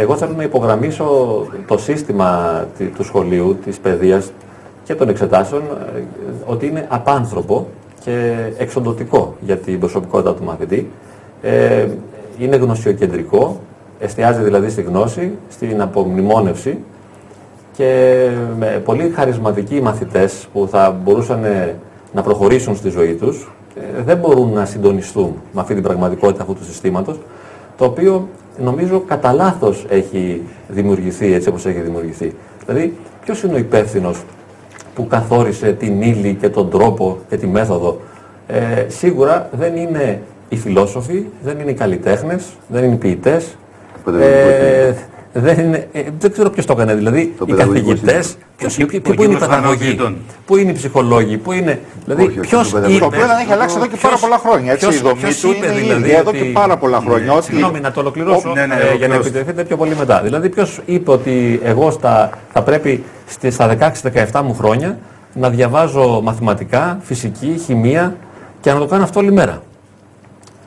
Εγώ θέλω να υπογραμμίσω το σύστημα του σχολείου, της παιδείας και των εξετάσεων ε, ότι είναι απάνθρωπο και εξοντοτικό για την προσωπικότητα του μαθητή. Ε, είναι γνωσιοκεντρικό, εστιάζει δηλαδή στη γνώση, στην απομνημόνευση και με πολύ χαρισματικοί μαθητές που θα μπορούσαν ε, να προχωρήσουν στη ζωή τους ε, δεν μπορούν να συντονιστούν με αυτή την πραγματικότητα αυτού του συστήματος το οποίο νομίζω κατά λάθος έχει δημιουργηθεί έτσι όπως έχει δημιουργηθεί. Δηλαδή ποιος είναι ο υπεύθυνος που καθόρισε την ύλη και τον τρόπο και τη μέθοδο; Ε, σίγουρα δεν είναι οι φιλόσοφοι, δεν είναι οι καλλιτέχνες, δεν είναι οι ποιητές, ε, δεν, είναι, ε, δεν ξέρω ποιος το έκανε. Δηλαδή, το οι καθηγητές, πού είναι η παιδαγωγή, πού είναι οι ψυχολόγοι, πού είναι. Δηλαδή, ποιος είπε. Το οποίο δεν έχει αλλάξει εδώ και πάρα πολλά χρόνια. Έτσι, η δομή του είναι δηλαδή, εδώ και πάρα πολλά χρόνια. Συγγνώμη, να το ολοκληρώσω ναι, ναι, ε, για να επιτρέπετε πιο πολύ μετά. Δηλαδή, ποιος είπε ότι εγώ στα, θα πρέπει στα 16-17 μου χρόνια να διαβάζω μαθηματικά, φυσική, χημεία και να το κάνω αυτό όλη μέρα.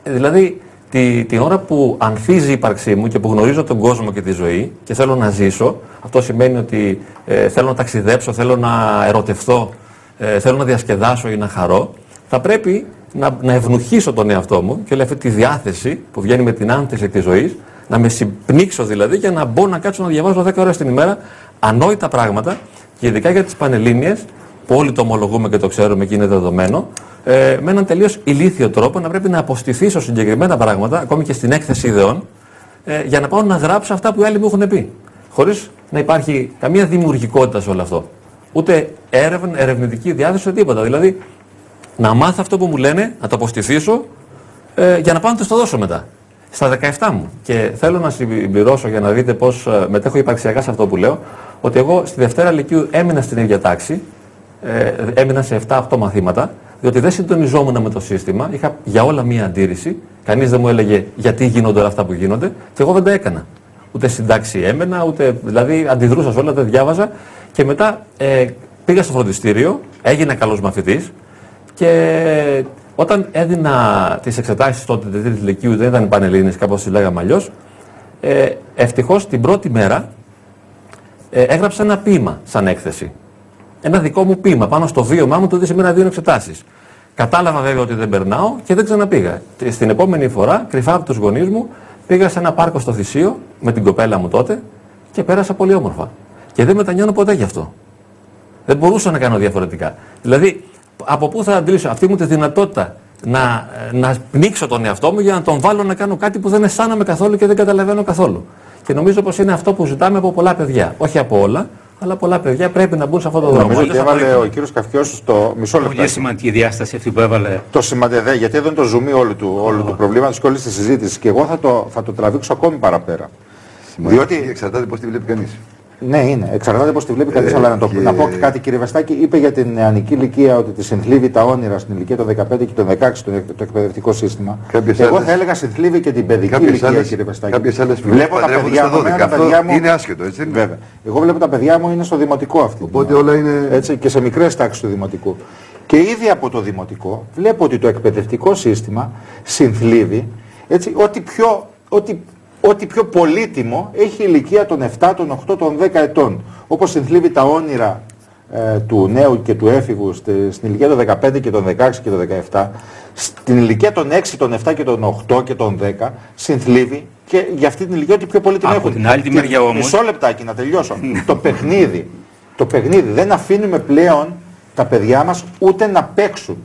Ε, δηλαδή, τη, την ώρα που ανθίζει η ύπαρξή μου και που γνωρίζω τον κόσμο και τη ζωή και θέλω να ζήσω, αυτό σημαίνει ότι ε, θέλω να ταξιδέψω, θέλω να ερωτευθώ, ε, θέλω να διασκεδάσω ή να χαρώ, θα πρέπει να, να ευνοχήσω τον εαυτό μου και όλη αυτή τη διάθεση που βγαίνει με την άνθηση της ζωής, να με συμπνίξω δηλαδή για να μπω να κάτσω να διαβάζω 10 ώρες την ημέρα ανόητα πράγματα και ειδικά για τις Πανελλήνιες που όλοι το ομολογούμε και το ξέρουμε και είναι δεδομένο, ε, με έναν τελείως ηλίθιο τρόπο να πρέπει να αποστηθήσω συγκεκριμένα πράγματα, ακόμη και στην έκθεση ιδεών, ε, για να πάω να γράψω αυτά που οι άλλοι μου έχουν πει. Χωρίς να υπάρχει καμία δημιουργικότητα σε όλο αυτό. Ούτε έρευνα, ερευνητική διάθεση, ούτε τίποτα. Δηλαδή, να μάθω αυτό που μου λένε, να το αποστηθήσω, ε, για να πάω να το δώσω μετά. Στα 17 μου. Και θέλω να συμπληρώσω για να δείτε πώς ε, μετέχω υπαρξιακά σε αυτό που λέω, ότι εγώ στη Δευτέρα Λυκείου έμεινα στην ίδια τάξη, ε, έμεινα σε 7-8 μαθήματα, διότι δεν συντονιζόμουν με το σύστημα, είχα για όλα μία αντίρρηση. Κανείς δεν μου έλεγε γιατί γίνονται όλα αυτά που γίνονται και εγώ δεν τα έκανα. Ούτε συντάξει έμενα, ούτε. Δηλαδή αντιδρούσα σε όλα, δεν διάβαζα. Και μετά ε, πήγα στο φροντιστήριο, έγινα καλός μαθητής και όταν έδινα τις εξετάσεις τότε της τρίτης ηλικίου, δεν ήταν πανελλήνες, κάπως τις λέγαμε αλλιώς. Ε, Ευτυχώς την πρώτη μέρα ε, έγραψα ένα ποίημα σαν έκθεση ένα δικό μου ποίημα πάνω στο βίωμά μου το ότι σήμερα δύο εξετάσεις. Κατάλαβα βέβαια ότι δεν περνάω και δεν ξαναπήγα. Στην επόμενη φορά, κρυφά από τους γονείς μου, πήγα σε ένα πάρκο στο Θησίο με την κοπέλα μου τότε και πέρασα πολύ όμορφα. Και δεν μετανιώνω ποτέ γι' αυτό. Δεν μπορούσα να κάνω διαφορετικά. Δηλαδή, από πού θα αντλήσω αυτή μου τη δυνατότητα να, να πνίξω τον εαυτό μου για να τον βάλω να κάνω κάτι που δεν αισθάνομαι καθόλου και δεν καταλαβαίνω καθόλου. Και νομίζω πως είναι αυτό που ζητάμε από πολλά παιδιά. Όχι από όλα, αλλά πολλά παιδιά πρέπει να μπουν σε αυτό το δρόμο. Νομίζω ότι έβαλε ο κύριος Καφιό στο μισό λεπτό. Πολύ σημαντική διάσταση αυτή που έβαλε. Το σημαντικό, γιατί εδώ είναι το ζουμί όλου του, όλου oh. του προβλήματος και όλη τη συζήτηση. Και εγώ θα το, θα το τραβήξω ακόμη παραπέρα. Διότι εξαρτάται πώς τη βλέπει κανείς. Ναι, είναι. Εξαρτάται πώς τη βλέπει κανείς. Ε, αλλά να, το, και... να πω και κάτι, κύριε Βεστάκη, είπε για την νεανική ηλικία ότι τη συνθλίβει τα όνειρα στην ηλικία των 15 και των 16 το, το εκπαιδευτικό σύστημα. Κάποιες Εγώ άλλες... θα έλεγα συνθλίβει και την παιδική κάποιες ηλικία, άλλες, κύριε Βεστάκη. Κάποιες άλλες βλέπω τα παιδιά μου. Τα παιδιά μου είναι άσχετο, έτσι. Βέβαια. Εγώ βλέπω τα παιδιά μου είναι στο δημοτικό αυτή. Οπότε όλα είναι. Έτσι, και σε μικρές τάξεις του δημοτικού. Και ήδη από το δημοτικό βλέπω ότι το εκπαιδευτικό σύστημα συνθλίβει έτσι, ότι πιο, ότι ό,τι πιο πολύτιμο έχει ηλικία των 7, των 8, των 10 ετών. Όπως συνθλίβει τα όνειρα ε, του νέου και του έφηβου στην ηλικία των 15 και των 16 και των 17, στην ηλικία των 6, των 7 και των 8 και των 10 συνθλίβει και για αυτή την ηλικία ό,τι πιο πολύτιμο έχουν. Από την άλλη τη μεριά όμως... Μισό λεπτάκι να τελειώσω. το παιχνίδι. Το παιχνίδι. Δεν αφήνουμε πλέον τα παιδιά μας ούτε να παίξουν.